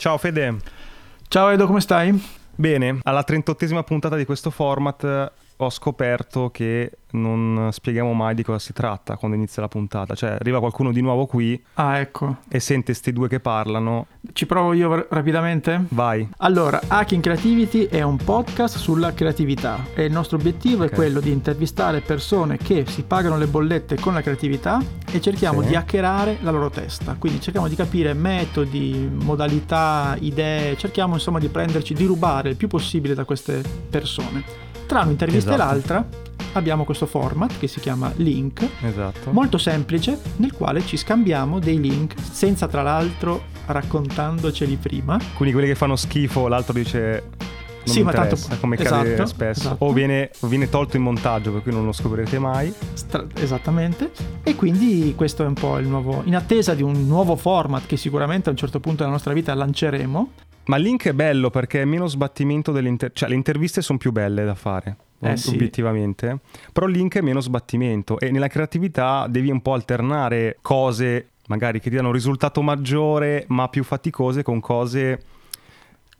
Ciao Fede. Ciao Edo, come stai? Bene, alla 38esima puntata di questo format ho scoperto che non spieghiamo mai di cosa si tratta quando inizia la puntata. Cioè, arriva qualcuno di nuovo qui. Ah, ecco. E sente sti due che parlano. Ci provo io r- rapidamente? Vai. Allora, Hacking Creativity è un podcast sulla creatività e il nostro obiettivo okay. è quello di intervistare persone che si pagano le bollette con la creatività e cerchiamo sì. di hackerare la loro testa. Quindi cerchiamo di capire metodi, modalità, idee, cerchiamo insomma di prenderci, di rubare il più possibile da queste persone. Tra un'intervista esatto. e l'altra abbiamo questo format che si chiama link, esatto. molto semplice, nel quale ci scambiamo dei link senza tra l'altro raccontandoceli prima. Quindi quelli che fanno schifo, l'altro dice sì, ma tanto come esatto, accade spesso esatto. o, viene, o, viene, tolto in montaggio per cui non lo scoprirete mai Stra- esattamente e quindi questo è un po' il nuovo in attesa di un nuovo format che sicuramente a un certo punto della nostra vita lanceremo ma il link è bello perché è meno sbattimento delle interviste, cioè le interviste sono più belle da fare. Eh sì. obiettivamente, però il link è meno sbattimento e nella creatività devi un po' alternare cose magari che ti danno un risultato maggiore ma più faticose con cose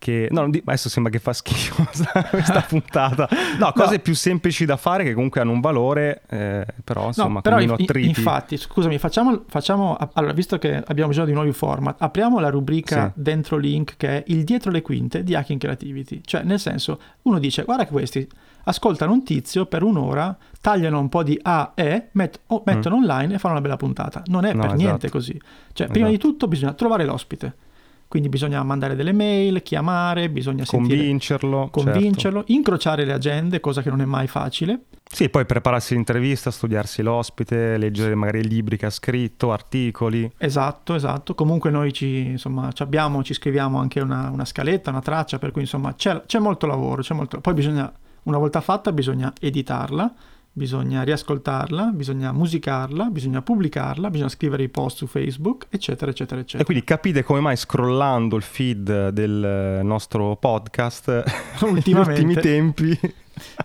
che... No, adesso sembra che fa schifo questa puntata. No, cose no. più semplici da fare che comunque hanno un valore, eh, però insomma, no, però meno attriti. Infatti, scusami, facciamo, facciamo... Allora, visto che abbiamo bisogno di nuovi format, apriamo la rubrica sì. dentro link che è il dietro le quinte di Hacking Creativity. Cioè, nel senso, uno dice, guarda che questi ascoltano un tizio per un'ora, tagliano un po' di A e met- mettono mm. online e fanno una bella puntata. Non è no, per esatto. niente così. Cioè, prima esatto. di tutto bisogna trovare l'ospite quindi bisogna mandare delle mail, chiamare, bisogna sentire, convincerlo, convincerlo certo. incrociare le agende, cosa che non è mai facile. Sì, poi prepararsi l'intervista, studiarsi l'ospite, leggere magari i libri che ha scritto, articoli. Esatto, esatto. Comunque noi ci, insomma, ci abbiamo, ci scriviamo anche una, una, scaletta, una traccia, per cui insomma c'è, c'è molto lavoro, c'è molto... Poi bisogna, una volta fatta, bisogna editarla bisogna riascoltarla, bisogna musicarla, bisogna pubblicarla, bisogna scrivere i post su Facebook, eccetera, eccetera, eccetera. E quindi capite come mai scrollando il feed del nostro podcast negli ultimi tempi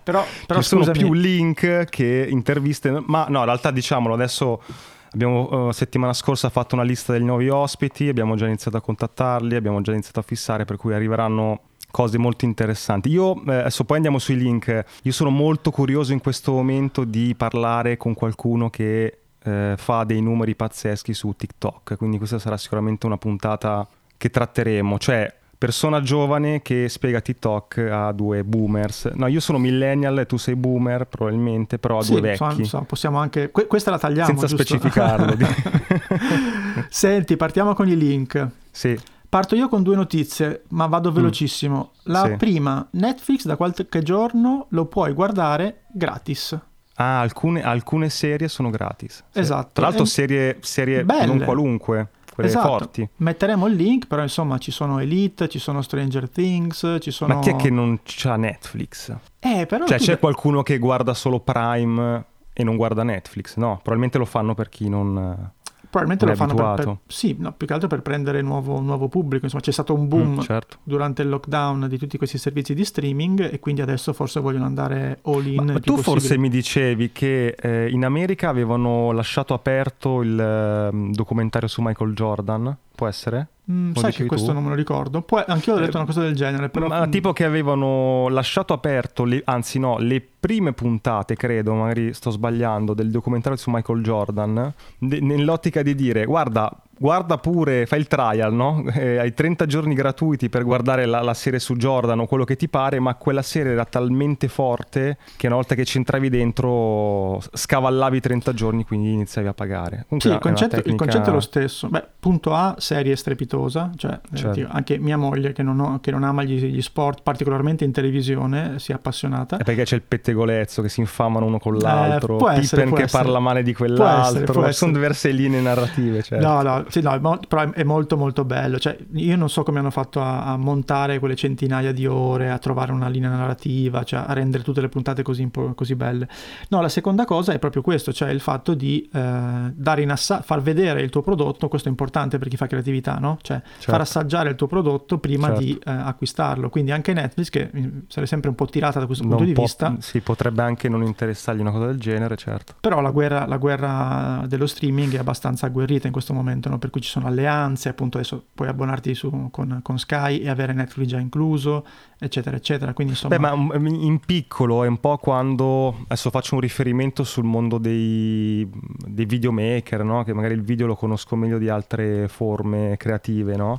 però, però ci sono più link che interviste, ma no, in realtà diciamolo, adesso abbiamo uh, settimana scorsa fatto una lista degli nuovi ospiti, abbiamo già iniziato a contattarli, abbiamo già iniziato a fissare, per cui arriveranno cose molto interessanti. Io eh, adesso poi andiamo sui link. Io sono molto curioso in questo momento di parlare con qualcuno che eh, fa dei numeri pazzeschi su TikTok, quindi questa sarà sicuramente una puntata che tratteremo, cioè persona giovane che spiega TikTok a due boomers. No, io sono millennial e tu sei boomer probabilmente, però a sì, due vecchi. So, possiamo anche... Que- questa la tagliamo, Senza giusto? specificarlo. Senti, partiamo con i link. Sì. Parto io con due notizie, ma vado mm. velocissimo. La sì. prima, Netflix da qualche giorno lo puoi guardare gratis. Ah, alcune, alcune serie sono gratis. Sì. Esatto. Tra l'altro serie, serie non qualunque, quelle esatto. forti. Metteremo il link, però insomma ci sono Elite, ci sono Stranger Things, ci sono... Ma chi è che non c'ha Netflix? Eh, però... Cioè c'è qualcuno che guarda solo Prime e non guarda Netflix? No, probabilmente lo fanno per chi non Probabilmente lo fanno per, per, sì, no, più che altro per prendere nuovo, nuovo pubblico. Insomma, c'è stato un boom mm, certo. durante il lockdown di tutti questi servizi di streaming e quindi adesso forse vogliono andare all in. Ma, ma tu possibile. forse mi dicevi che eh, in America avevano lasciato aperto il eh, documentario su Michael Jordan, può essere? Mm, sai che questo tu? non me lo ricordo. Poi anch'io ho detto eh, una cosa del genere. Però... Ma tipo che avevano lasciato aperto, le, anzi no, le prime puntate, credo, magari sto sbagliando, del documentario su Michael Jordan, de- nell'ottica di dire, guarda, guarda pure, fai il trial, no? Eh, hai 30 giorni gratuiti per guardare la, la, serie su Jordan o quello che ti pare, ma quella serie era talmente forte che una volta che ci entravi dentro scavallavi 30 giorni, quindi iniziavi a pagare. Comunque sì, il concetto, tecnica... il concetto, è lo stesso. Beh, punto A, serie strepitosa, cioè eh, certo. eh, anche mia moglie che non, ho, che non ama gli, gli, sport, particolarmente in televisione, si è appassionata. È perché c'è il pettegolezzo che si infamano uno con l'altro, eh, essere, Pippen che essere. parla male di quell'altro, può essere, sono diverse linee narrative. Certo. No, no, sì, no, però è molto molto bello. Cioè, io non so come hanno fatto a, a, montare quelle centinaia di ore, a trovare una linea narrativa, cioè a rendere tutte le puntate così, così belle. No, la seconda cosa è proprio questo, cioè il fatto di eh, dare in assa- far vedere il tuo prodotto, questo è importante per chi fa creatività, no? Cioè certo. far assaggiare il tuo prodotto prima certo. di eh, acquistarlo. Quindi anche Netflix, che mm, sarebbe sempre un po' tirata da questo non punto di vista. Sì, potrebbe anche non interessargli una cosa del genere, certo. Però la guerra, la guerra dello streaming è abbastanza agguerrita in questo momento, no? Modello per cui ci sono alleanze, appunto adesso puoi abbonarti su, con, con, Sky e avere Netflix già incluso, eccetera, eccetera. Quindi, insomma... Beh, ma mm, in piccolo è un po' quando, adesso faccio un riferimento sul mondo dei, dei videomaker, no? che magari il video lo conosco meglio di altre forme creative, no?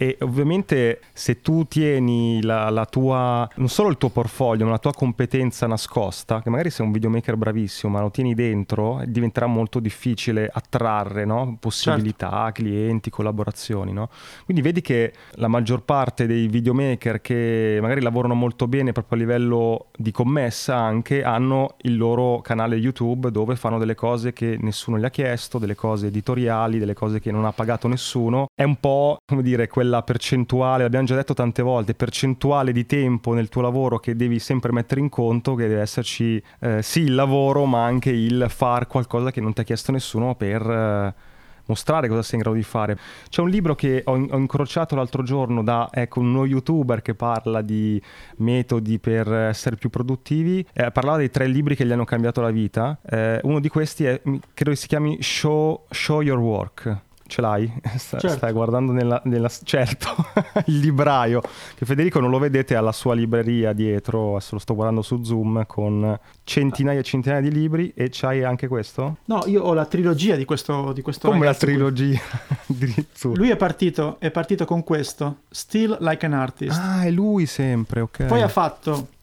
E ovviamente se tu tieni la, la, tua, non solo il tuo portfolio, ma la tua competenza nascosta, che magari sei un videomaker bravissimo, ma lo tieni dentro, diventerà molto difficile attrarre no? possibilità, certo. clienti, collaborazioni. No? Quindi vedi che la maggior parte dei videomaker che magari lavorano molto bene proprio a livello di commessa anche, hanno il loro canale YouTube dove fanno delle cose che nessuno gli ha chiesto, delle cose editoriali, delle cose che non ha pagato nessuno. È un po' come dire quella quella percentuale, l'abbiamo già detto tante volte, percentuale di tempo nel tuo lavoro che devi sempre mettere in conto, che deve esserci eh, sì il lavoro, ma anche il far qualcosa che non ti ha chiesto nessuno per... Eh, mostrare cosa sei in grado di fare. C'è un libro che ho, ho incrociato l'altro giorno da ecco, uno youtuber che parla di metodi per essere più produttivi, eh, parlava dei tre libri che gli hanno cambiato la vita. Eh, uno di questi è, credo si chiami Show, Show Your Work ce l'hai? certo. Stai guardando nella, nella certo, il libraio, che Federico non lo vedete, ha la sua libreria dietro, adesso lo sto guardando su Zoom, con centinaia e centinaia di libri e c'hai anche questo? No, io ho la trilogia di questo, di questo Come la trilogia? lui è partito, è partito con questo, Still Like an Artist. Ah, è lui sempre, ok. Poi ha fatto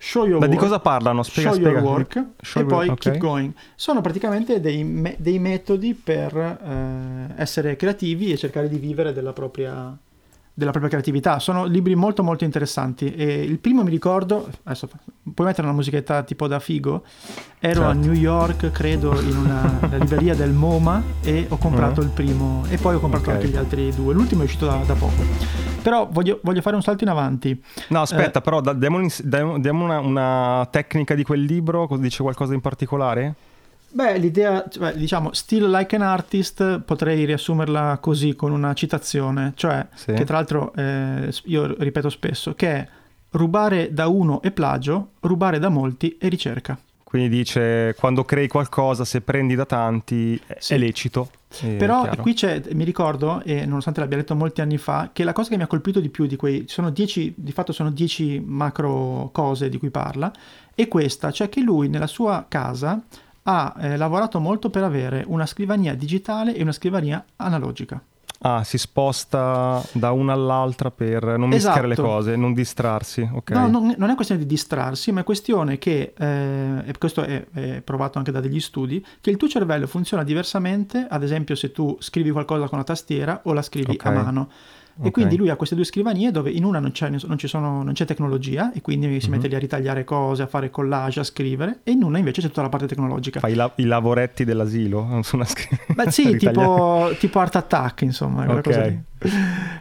Show Your Ma Work. di cosa parlano? Spiega, show spiega. Your Work show e your, poi okay. Keep Going. Sono praticamente dei, me- dei metodi per eh, essere creativi e cercare di vivere della propria, della propria creatività. Sono libri molto molto interessanti e il primo mi ricordo, adesso puoi mettere una musichetta tipo da figo, ero certo. a New York, credo, in una libreria del MoMA e ho comprato mm-hmm. il primo e poi ho comprato okay. anche gli altri due. L'ultimo è uscito da, da poco. Però voglio, voglio, fare un salto in avanti. No, aspetta, eh, però diamo, diamo una, una, tecnica di quel libro, dice qualcosa in particolare? Beh, l'idea, cioè, diciamo, Still Like an Artist, potrei riassumerla così, con una citazione, cioè, sì. che tra l'altro eh, io ripeto spesso, che è rubare da uno è plagio, rubare da molti è ricerca. Quindi dice, quando crei qualcosa, se prendi da tanti, sì. è lecito. Però chiaro. qui c'è, mi ricordo, e nonostante l'abbia letto molti anni fa, che la cosa che mi ha colpito di più di quei, sono dieci, di fatto sono dieci macro cose di cui parla, è questa, cioè che lui nella sua casa ha eh, lavorato molto per avere una scrivania digitale e una scrivania analogica. Ah, si sposta da una all'altra per non esatto. mischiare le cose, non distrarsi. Okay. No, non, non, è questione di distrarsi, ma è questione che, eh, e questo è, è, provato anche da degli studi, che il tuo cervello funziona diversamente, ad esempio se tu scrivi qualcosa con la tastiera o la scrivi okay. a mano. Okay. E quindi lui ha queste due scrivanie dove in una non c'è, non sono, non c'è tecnologia e quindi si mm-hmm. mette lì a ritagliare cose, a fare collage, a scrivere e in una invece c'è tutta la parte tecnologica. Fai la, i lavoretti dell'asilo? Su una scri- Beh sì, tipo, tipo, Art Attack insomma. Okay.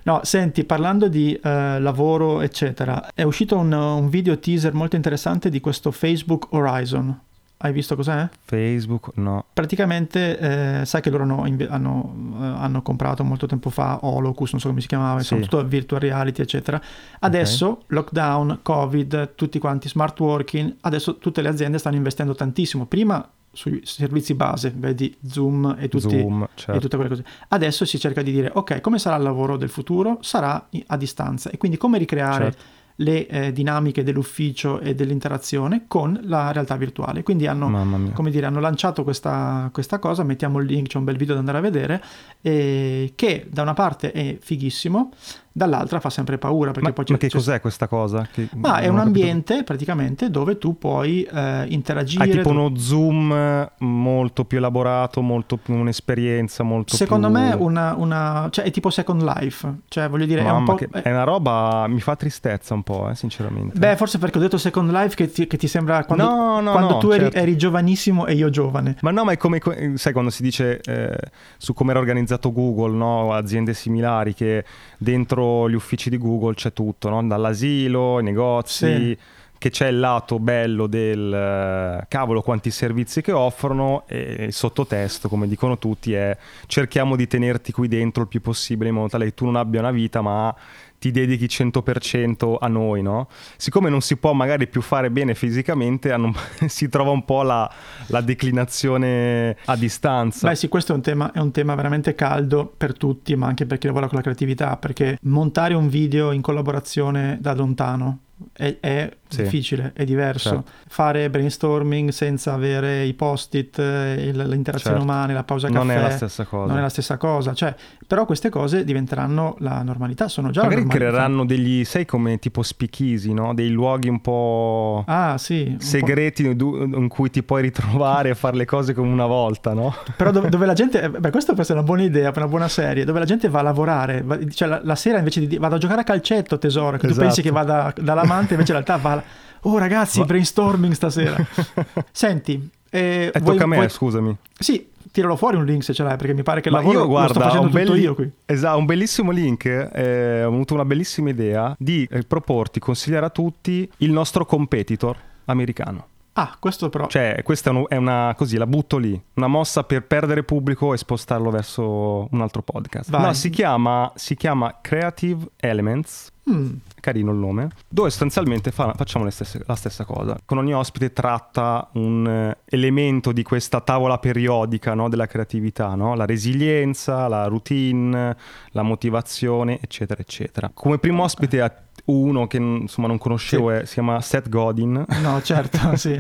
No, senti, parlando di uh, lavoro eccetera, è uscito un, un video teaser molto interessante di questo Facebook Horizon hai visto cos'è? Facebook, no. Praticamente, eh, sai che loro hanno, hanno, uh, hanno, comprato molto tempo fa Holocus, non so come si chiamava, sì. insomma, tutto virtual reality, eccetera. Adesso, okay. lockdown, Covid, tutti quanti smart working, adesso tutte le aziende stanno investendo tantissimo. Prima sui servizi base, vedi Zoom e, tutti, Zoom, certo. e tutte quelle cose. Adesso si cerca di dire, ok, come sarà il lavoro del futuro? Sarà a distanza. E quindi come ricreare... Certo le eh, dinamiche dell'ufficio e dell'interazione con la realtà virtuale. Quindi hanno, come dire, hanno lanciato questa, questa, cosa, mettiamo il link, c'è un bel video da andare a vedere, eh, che da una parte è fighissimo, dall'altra fa sempre paura. Perché ma, poi c'è, ma che c'è... cos'è questa cosa? Che... Ma è un ambiente capito. praticamente dove tu puoi eh, interagire. È tipo uno zoom molto più elaborato, molto più un'esperienza molto Secondo più... me una, una, cioè, è tipo Second Life, cioè voglio dire... Mamma, è, un è una roba, mi fa tristezza un po', eh, sinceramente. Beh, forse perché ho detto Second Life che ti, che ti sembra quando, no, no, quando no, tu certo. eri, eri, giovanissimo e io giovane. Ma no, ma è come, sai, quando si dice eh, su come era organizzato Google, no? aziende similari che dentro gli uffici di Google c'è tutto, no? dall'asilo, i negozi, sì. che c'è il lato bello del eh, cavolo quanti servizi che offrono e il sottotesto, come dicono tutti, è cerchiamo di tenerti qui dentro il più possibile in modo tale che tu non abbia una vita ma ti dedichi 100% a noi, no? Siccome non si può magari più fare bene fisicamente, si trova un po' la, la, declinazione a distanza. Beh sì, questo è un, tema, è un tema veramente caldo per tutti, ma anche per chi lavora con la creatività, perché montare un video in collaborazione da lontano è, è sì. difficile, è diverso. Certo. Fare brainstorming senza avere i post-it, le interazioni certo. umane, la pausa caffè. Non è la stessa cosa. Non è la stessa cosa. Cioè, però queste cose diventeranno la normalità, sono già Magari creeranno degli, sai come tipo speakeasy, no? Dei luoghi un po' ah, sì, segreti po'... in cui ti puoi ritrovare e fare le cose come una volta, no? Però dove, dove la gente, beh questo può essere una buona idea, una buona serie, dove la gente va a lavorare, va, cioè la, la, sera invece di vado a giocare a calcetto tesoro, che esatto. tu pensi che vada dall'amante, invece in realtà va... Oh ragazzi, va... brainstorming stasera. Senti, eh, eh, tocca a me, vuoi... scusami. Sì, tiralo fuori un link se ce l'hai, perché mi pare che Ma lavoro io, guarda, lo sto facendo tutto belli... io qui. Esatto, un bellissimo link, eh, ho avuto una bellissima idea di eh, proporti, consigliare a tutti il nostro competitor americano. Ah, questo però... Cioè, questa è una, così, la butto lì, una mossa per perdere pubblico e spostarlo verso un altro podcast. Vai. No, si chiama, si chiama Creative Elements Mm. Carino il nome. Dove sostanzialmente fa, facciamo stesse, la stessa cosa. Con ogni ospite tratta un eh, elemento di questa tavola periodica no, della creatività, no? la resilienza, la routine, la motivazione, eccetera, eccetera. Come primo ospite uno che insomma non conoscevo, sì. è, si chiama Seth Godin. No, certo, sì.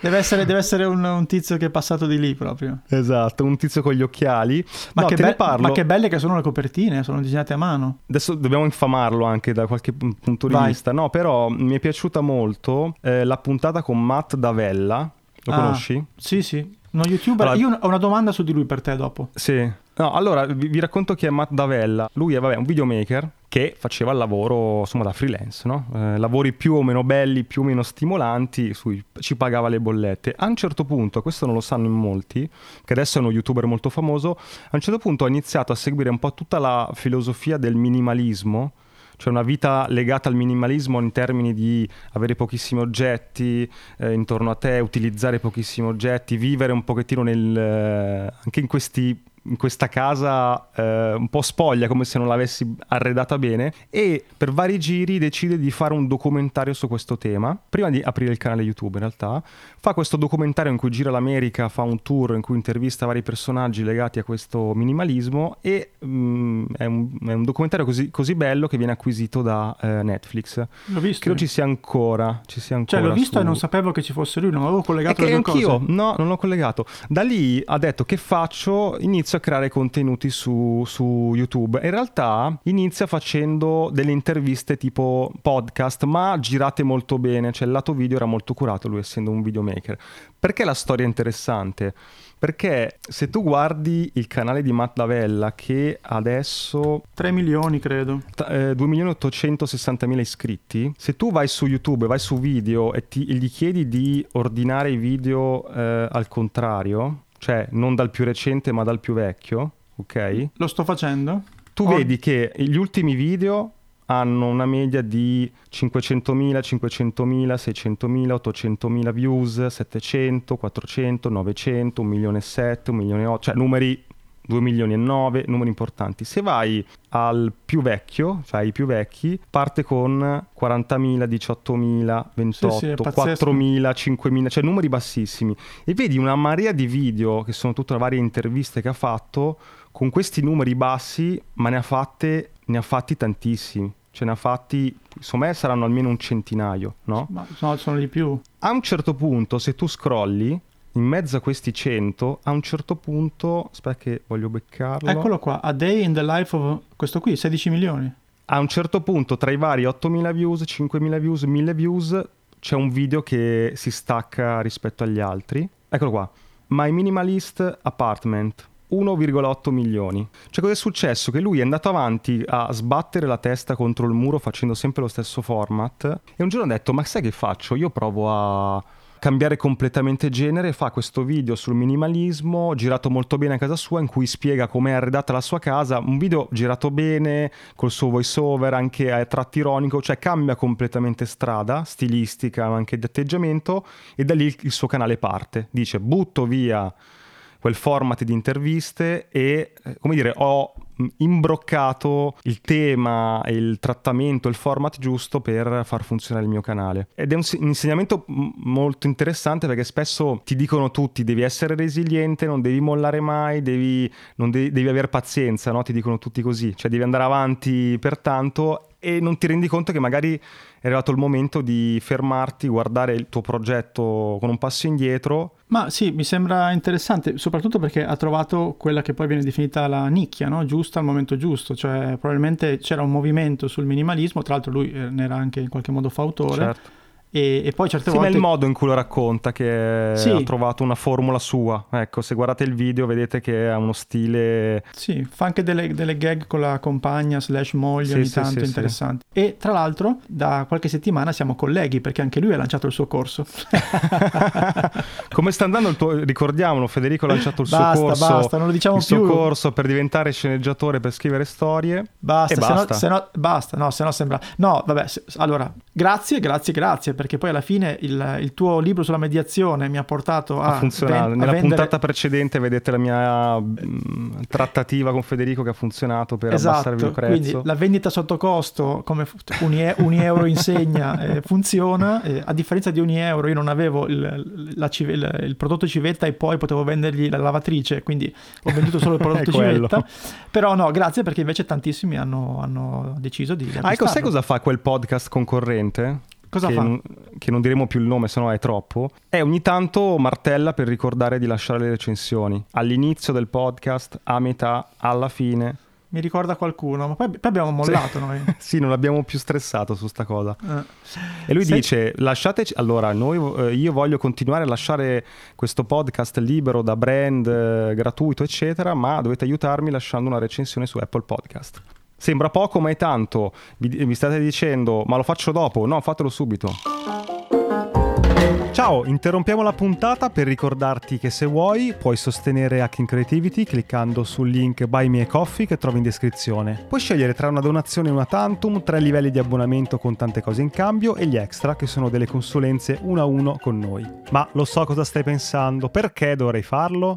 Deve essere, deve essere un, un, tizio che è passato di lì proprio. Esatto, un tizio con gli occhiali. Ma, no, che, be- ma che, belle che sono le copertine, sono disegnate a mano. Adesso dobbiamo infamarlo anche da qualche punto di Vai. vista. No, però mi è piaciuta molto eh, la puntata con Matt Davella. Lo ah, conosci? Sì, sì. Uno youtuber. Allora, Io ho una domanda su di lui per te dopo. Sì. No, allora vi, vi racconto chi è Matt Davella. Lui è vabbè, un videomaker che faceva il lavoro insomma da freelance, no? eh, lavori più o meno belli, più o meno stimolanti, sui, ci pagava le bollette. A un certo punto, questo non lo sanno in molti, che adesso è uno youtuber molto famoso, a un certo punto ha iniziato a seguire un po' tutta la filosofia del minimalismo, cioè una vita legata al minimalismo in termini di avere pochissimi oggetti eh, intorno a te, utilizzare pochissimi oggetti, vivere un pochettino nel, eh, anche in questi in questa casa eh, un po' spoglia, come se non l'avessi arredata bene, e per vari giri decide di fare un documentario su questo tema, prima di aprire il canale YouTube in realtà, fa questo documentario in cui gira l'America, fa un tour in cui intervista vari personaggi legati a questo minimalismo e mh, mm, è, un, è, un, documentario così, così, bello che viene acquisito da eh, Netflix. L'ho visto. Credo ci sia ancora. Ci sia ancora cioè l'ho visto su... e non sapevo che ci fosse lui, non avevo collegato è le due anch'io, cose. no, non l'ho collegato. Da lì ha detto che faccio, inizio inizio a creare contenuti su, su YouTube. In realtà inizia facendo delle interviste tipo podcast, ma girate molto bene, cioè il lato video era molto curato, lui essendo un videomaker. Perché la storia è interessante? Perché se tu guardi il canale di Matt Lavella che adesso... 3 milioni credo. Eh, 2 milioni 860 mila iscritti, se tu vai su YouTube, vai su video e, ti, gli chiedi di ordinare i video eh, al contrario, cioè non dal più recente ma dal più vecchio, ok? Lo sto facendo. Tu Ho... vedi che gli ultimi video hanno una media di 500.000, 500.000, 600.000, 800.000 views, 700, 400, 900, 1 milione e 7, 1 milione e 8, cioè numeri 2 milioni e 9, numeri importanti. Se vai al più vecchio, cioè i più vecchi, parte con 40.000, 18.000, 28, sì, sì, 4.000, 5.000, cioè numeri bassissimi. E vedi una marea di video, che sono tutte le varie interviste che ha fatto, con questi numeri bassi, ma ne ha, fatte, ne ha fatti tantissimi. Ce ne ha fatti, insomma, saranno almeno un centinaio, no? Ma no, sono di più. A un certo punto, se tu scrolli, in mezzo a questi 100, a un certo punto, aspetta che voglio beccarlo. Eccolo qua, A Day in the Life of questo qui, 16 milioni. A un certo punto, tra i vari 8.000 views, 5.000 views, 1.000 views, c'è un video che si stacca rispetto agli altri. Eccolo qua. My Minimalist Apartment. 1,8 milioni. Cioè, cosa è successo? Che lui è andato avanti a sbattere la testa contro il muro facendo sempre lo stesso format. E un giorno ha detto: Ma sai che faccio? Io provo a cambiare completamente genere, fa questo video sul minimalismo, girato molto bene a casa sua, in cui spiega come è arredata la sua casa, un video girato bene, col suo voice over, anche a tratti ironico, cioè cambia completamente strada, stilistica, ma anche di atteggiamento, e da lì il suo canale parte. Dice, butto via quel format di interviste e, eh, come dire, ho imbroccato il tema, il trattamento, il format giusto per far funzionare il mio canale. Ed è un, insegnamento molto interessante perché spesso ti dicono tutti devi essere resiliente, non devi mollare mai, devi, devi, devi avere pazienza, no? ti dicono tutti così, cioè devi andare avanti per tanto e non ti rendi conto che magari è arrivato il momento di fermarti, guardare il tuo progetto con un passo indietro. Ma sì, mi sembra interessante, soprattutto perché ha trovato quella che poi viene definita la nicchia, no? giusta al momento giusto, cioè probabilmente c'era un movimento sul minimalismo, tra l'altro lui eh, ne era anche in qualche modo fautore. Certo e, e, poi certe sì, volte... ma il modo in cui lo racconta che sì. ha trovato una formula sua. Ecco, se guardate il video vedete che ha uno stile... Sì, fa anche delle, delle gag con la compagna slash moglie sì, ogni sì, tanto interessanti. E tra l'altro da qualche settimana siamo colleghi perché anche lui ha lanciato il suo corso. Come sta andando il tuo... Ricordiamolo, Federico ha lanciato il basta, suo corso. Basta, non lo diciamo il più. Il suo corso per diventare sceneggiatore, per scrivere storie. Basta, e se basta. No, se no, basta, no, se no sembra... No, vabbè, se... allora, grazie, grazie, grazie perché poi alla fine il, il, tuo libro sulla mediazione mi ha portato a... Ha funzionato. Ven- Nella vendere... puntata precedente vedete la mia mh, trattativa con Federico che ha funzionato per esatto, abbassarvi il prezzo. Quindi la vendita sotto costo, come un, un euro insegna, eh, funziona. Eh, a differenza di un euro io non avevo il, la, il, il, prodotto civetta e poi potevo vendergli la lavatrice, quindi ho venduto solo il prodotto civetta. Però no, grazie perché invece tantissimi hanno, hanno deciso di... Ah, ecco, sai cosa fa quel podcast concorrente? Cosa che, fa? che non diremo più il nome, se no è troppo. E ogni tanto martella per ricordare di lasciare le recensioni. All'inizio del podcast, a metà, alla fine. Mi ricorda qualcuno, ma poi, poi abbiamo mollato sì. noi. sì, non abbiamo più stressato su sta cosa. Eh. E lui Sei... dice, lasciateci... Allora, noi, eh, io voglio continuare a lasciare questo podcast libero da brand, eh, gratuito, eccetera, ma dovete aiutarmi lasciando una recensione su Apple Podcast. Sembra poco, ma è tanto. Vi, mi state dicendo, ma lo faccio dopo? No, fatelo subito. Ciao, interrompiamo la puntata per ricordarti che se vuoi puoi sostenere Hacking Creativity cliccando sul link Buy Me a Coffee che trovi in descrizione. Puoi scegliere tra una donazione e una tantum, tre livelli di abbonamento con tante cose in cambio e gli extra che sono delle consulenze uno a uno con noi. Ma lo so cosa stai pensando, perché dovrei farlo?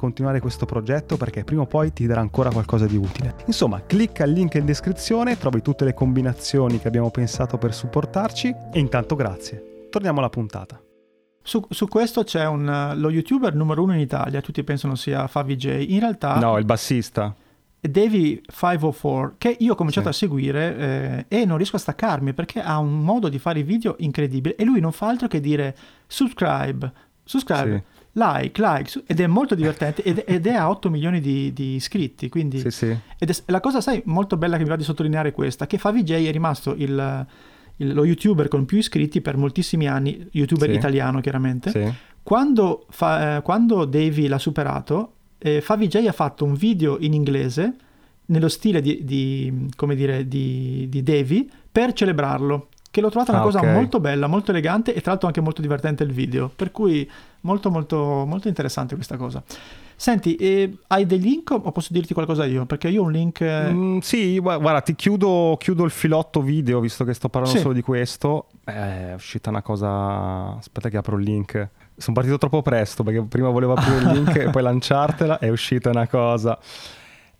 continuare questo progetto perché prima o poi ti darà ancora qualcosa di utile. Insomma, clicca il link in descrizione, trovi tutte le combinazioni che abbiamo pensato per supportarci e intanto grazie. Torniamo alla puntata. Su, su, questo c'è un, lo youtuber numero uno in Italia, tutti pensano sia Favi J, in realtà... No, il bassista. Davy 504 che io ho cominciato sì. a seguire eh, e non riesco a staccarmi perché ha un modo di fare i video incredibile e lui non fa altro che dire subscribe, subscribe. Like, like, ed è molto divertente ed, ed è a 8 milioni di, di iscritti, quindi... Sì, sì. Ed è, la cosa, sai, molto bella che mi va di sottolineare è questa, che Favi è rimasto il, il, lo youtuber con più iscritti per moltissimi anni, youtuber sì. italiano chiaramente. Sì. Quando, fa, eh, quando Davy l'ha superato, eh, Favi ha fatto un video in inglese nello stile di, di come dire, di, di Davy per celebrarlo che l'ho trovata una ah, cosa okay. molto bella, molto elegante e tra l'altro anche molto divertente il video, per cui molto molto molto interessante questa cosa. Senti, eh, hai dei link o posso dirti qualcosa io? Perché io ho un link... Eh... Mm, sì, guarda, ti chiudo, chiudo, il filotto video, visto che sto parlando sì. solo di questo. Eh, è uscita una cosa... Aspetta che apro il link. Sono partito troppo presto, perché prima volevo aprire il link e poi lanciartela. È uscita una cosa.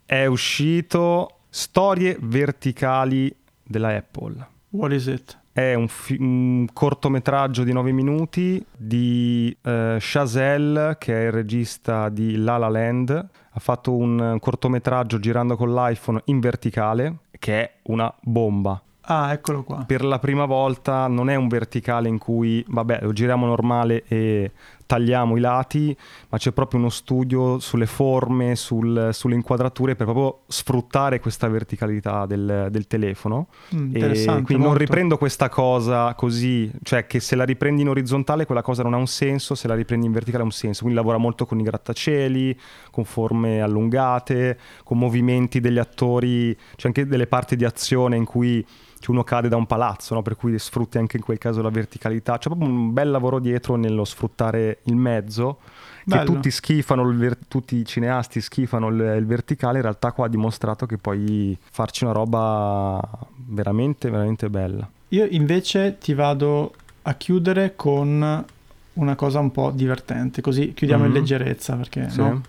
È uscito Storie verticali della Apple. What is it? È un, fi- un, cortometraggio di 9 minuti di uh, Chazelle, che è il regista di La La Land. Ha fatto un cortometraggio girando con l'iPhone in verticale, che è una bomba. Ah, eccolo qua. Per la prima volta non è un verticale in cui, vabbè, lo giriamo normale e tagliamo i lati, ma c'è proprio uno studio sulle forme, sul, sulle inquadrature per proprio sfruttare questa verticalità del, del telefono. Mm, quindi molto. non riprendo questa cosa così, cioè che se la riprendi in orizzontale quella cosa non ha un senso, se la riprendi in verticale ha un senso. Quindi lavora molto con i grattacieli, con forme allungate, con movimenti degli attori, c'è anche delle parti di azione in cui uno cade da un palazzo, no? per cui sfrutti anche in quel caso la verticalità. C'è proprio un bel lavoro dietro nello sfruttare il mezzo, che tutti schifano, ver- tutti i cineasti schifano il, il, verticale, in realtà qua ha dimostrato che puoi farci una roba veramente, veramente bella. Io invece ti vado a chiudere con una cosa un po' divertente, così chiudiamo mm-hmm. in leggerezza, perché sì. no?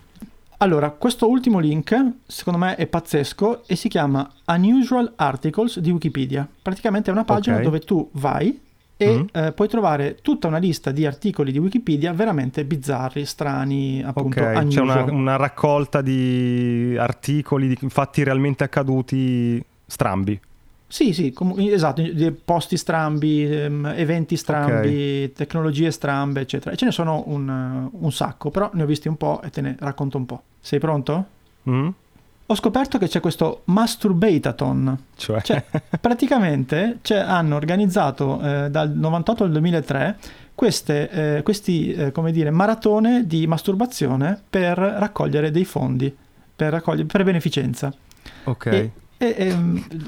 Allora, questo ultimo link secondo me è pazzesco e si chiama Unusual Articles di Wikipedia. Praticamente è una pagina okay. dove tu vai e mm. eh, puoi trovare tutta una lista di articoli di Wikipedia veramente bizzarri, strani, appunto. Ok, c'è una, una, raccolta di articoli, di fatti realmente accaduti strambi. Sì, sì, com- esatto, posti strambi, ehm, eventi strambi, okay. tecnologie strambe, eccetera. E ce ne sono un, un, sacco, però ne ho visti un po' e te ne racconto un po'. Sei pronto? Mm. Ho scoperto che c'è questo Masturbatathon. Cioè? cioè praticamente cioè, hanno organizzato eh, dal 98 al 2003 queste, eh, questi, eh, come dire, maratone di masturbazione per raccogliere dei fondi, per, raccogliere, per beneficenza. Ok. E e, e,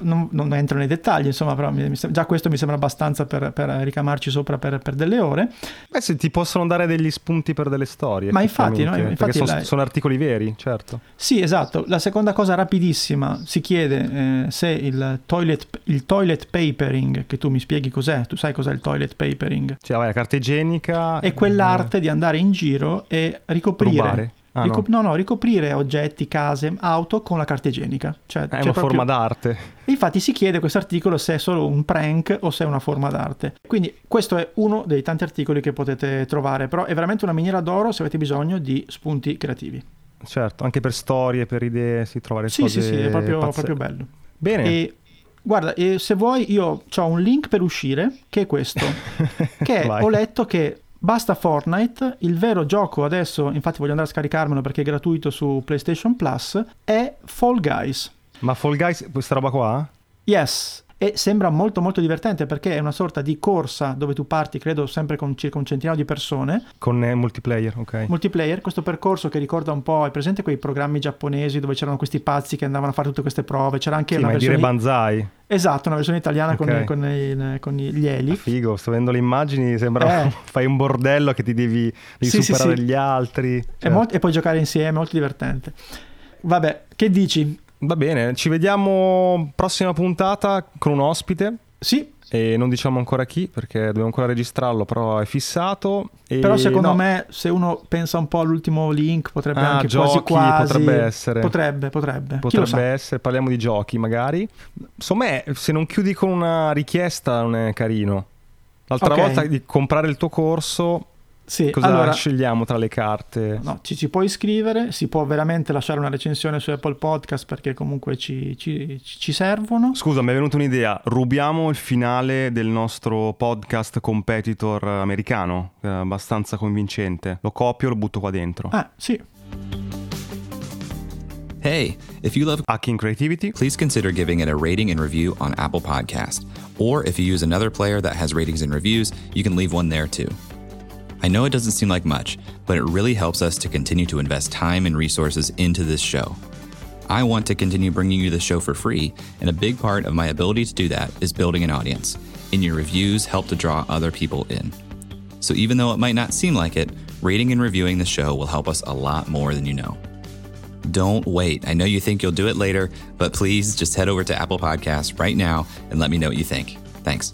non, non, entro nei dettagli, insomma, però mi, mi, già questo mi sembra abbastanza per, per ricamarci sopra per, per, delle ore. Beh, se ti possono dare degli spunti per delle storie. Ma infatti, no? infatti sono, la... sono, articoli veri, certo. Sì, esatto. La seconda cosa rapidissima, si chiede eh, se il toilet, il toilet papering, che tu mi spieghi cos'è, tu sai cos'è il toilet papering? Cioè, vai, la carta igienica. È quell'arte eh... di andare in giro e ricoprire. Rubare Ah, Ricop- no. no. no, ricoprire oggetti, case, auto con la carta igienica. Cioè, è una proprio... forma d'arte. Infatti si chiede questo articolo se è solo un prank o se è una forma d'arte. Quindi questo è uno dei tanti articoli che potete trovare, però è veramente una miniera d'oro se avete bisogno di spunti creativi. Certo, anche per storie, per idee si trova le sì, cose Sì, sì, è proprio, proprio bello. Bene. E Guarda, se vuoi io ho un link per uscire, che è questo, che ho letto che Basta Fortnite, il vero gioco adesso, infatti voglio andare a scaricarmelo perché è gratuito su PlayStation Plus, è Fall Guys. Ma Fall Guys, questa roba qua? Yes, e sembra molto molto divertente perché è una sorta di corsa dove tu parti credo sempre con circa un centinaio di persone. Con eh, multiplayer ok. Multiplayer questo percorso che ricorda un po' è presente quei programmi giapponesi dove c'erano questi pazzi che andavano a fare tutte queste prove? C'era anche sì, una versione dire Banzai. Esatto una versione italiana okay. con, con, i, con, gli eli ah, figo sto vedendo le immagini sembra eh. fai un bordello che ti devi, devi sì, superare sì, gli altri. Cioè. molto, e puoi giocare insieme molto divertente. Vabbè che dici Va bene, ci vediamo prossima puntata con un ospite. Sì. E non diciamo ancora chi perché dobbiamo ancora registrarlo, però è fissato. E... Però secondo no. me se uno pensa un po' all'ultimo link potrebbe ah, anche giochi, quasi quasi... potrebbe essere. Potrebbe, potrebbe. Potrebbe essere, parliamo di giochi magari. Insomma, se non chiudi con una richiesta non è carino. L'altra okay. volta di comprare il tuo corso sì, Cosa allora, scegliamo tra le carte? No, ci si può iscrivere, si può veramente lasciare una recensione su Apple Podcast perché comunque ci, ci, ci servono. Scusa, mi è venuta un'idea. Rubiamo il finale del nostro podcast competitor americano, è abbastanza convincente. Lo copio e lo butto qua dentro. Ah, sì. Hey, if you love hacking creativity, please consider giving it a rating and review on Apple Podcast. Or if you use another player that has ratings and reviews, you can leave one there too. I know it doesn't seem like much, but it really helps us to continue to invest time and resources into this show. I want to continue bringing you the show for free, and a big part of my ability to do that is building an audience, and your reviews help to draw other people in. So even though it might not seem like it, rating and reviewing the show will help us a lot more than you know. Don't wait. I know you think you'll do it later, but please just head over to Apple Podcasts right now and let me know what you think. Thanks.